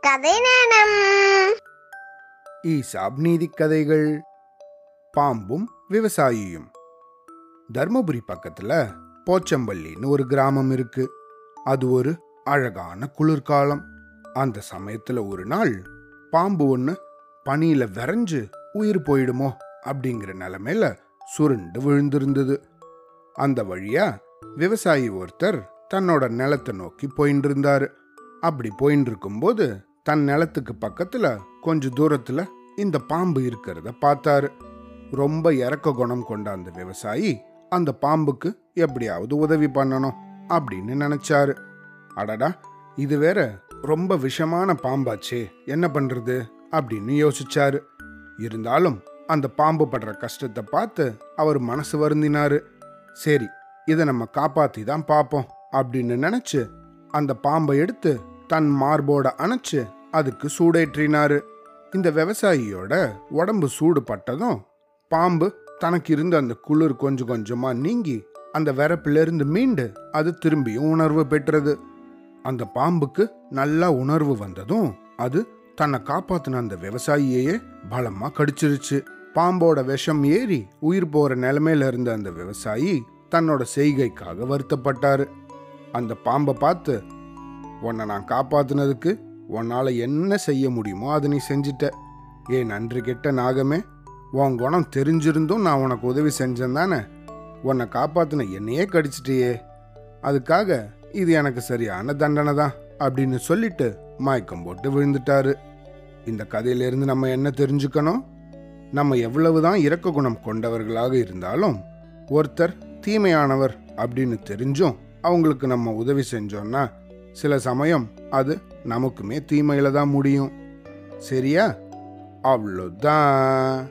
கதை நேரம். ஈசாப் நீதி கதைகள். பாம்பும் விவசாயியும். தர்மபுரி பக்கத்துல போச்சம்பள்ளின்னு ஒரு கிராமம் இருக்கு. அது ஒரு அழகான குளிர்காலம். அந்த சமயத்துல ஒரு நாள் பாம்பு ஒண்ணு பனியில விரைஞ்சு உயிர் போயிடுமோ அப்படிங்கிற நிலைமையில சுருண்டு விழுந்திருந்தது. அந்த வழியா விவசாயி ஒருத்தர் தன்னோட நிலத்தை நோக்கி போயின்னு இருந்தாரு அப்படி போயின்னு இருக்கும்போது தன் நிலத்துக்கு பக்கத்துல கொஞ்ச தூரத்துல இந்த பாம்பு இருக்கிறத பார்த்தாரு. ரொம்ப இறக்க குணம் கொண்ட அந்த விவசாயி அந்த பாம்புக்கு எப்படியாவது உதவி பண்ணணும் அப்படின்னு நினைச்சாரு. அடடா இது வேற ரொம்ப விஷமான பாம்பாச்சே என்ன பண்றது அப்படின்னு யோசிச்சாரு. இருந்தாலும் அந்த பாம்பு படுற கஷ்டத்தை பார்த்து அவர் மனசு வருந்தினாரு. சரி இதை நம்ம காப்பாத்தி தான் பார்ப்போம் அப்படின்னு நினைச்சு அந்த பாம்பை எடுத்து தன் மார்போட அணைச்சு அதுக்கு சூடேற்றினாரு. இந்த விவசாயியோட உடம்பு சூடு பட்டதும் பாம்பு தனக்கு இருந்த அந்த குளிர் கொஞ்சம் கொஞ்சமா நீங்கி அந்த விறப்பிலிருந்து மீண்டு அது திரும்பியும் உணர்வு பெற்றது. அந்த பாம்புக்கு நல்லா உணர்வு வந்ததும் அது தன்னை காப்பாத்தின அந்த விவசாயியையே பலமா கடிச்சிருச்சு. பாம்போட விஷம் ஏறி உயிர் போற நிலைமையில இருந்த அந்த விவசாயி தன்னோட செய்கைக்காக வருத்தப்பட்டாரு. அந்த பாம்பை பார்த்து உன்னை நான் காப்பாத்துனதுக்கு உன்னால் என்ன செய்ய முடியுமோ அதை நீ செஞ்சிட்ட. ஏ நன்றி கெட்ட நாகமே உன் குணம் தெரிஞ்சிருந்தும் நான் உனக்கு உதவி செஞ்சேன் தானே? உன்னை காப்பாத்தின என்னையே கடிச்சிட்டியே. அதுக்காக இது எனக்கு சரியான தண்டனை தான் அப்படின்னு சொல்லிட்டு மயக்கம் போட்டு விழுந்துட்டாரு. இந்த கதையிலிருந்து நம்ம என்ன தெரிஞ்சுக்கணும்? நம்ம எவ்வளவுதான் இரக்க குணம் கொண்டவர்களாக இருந்தாலும் ஒருத்தர் தீமையானவர் அப்படின்னு தெரிஞ்சும் அவங்களுக்கு நம்ம உதவி செஞ்சோன்னா சில சமயம் அது நமக்குமே தீமையில தான் முடியும். சரியா? அவ்வளோதான்.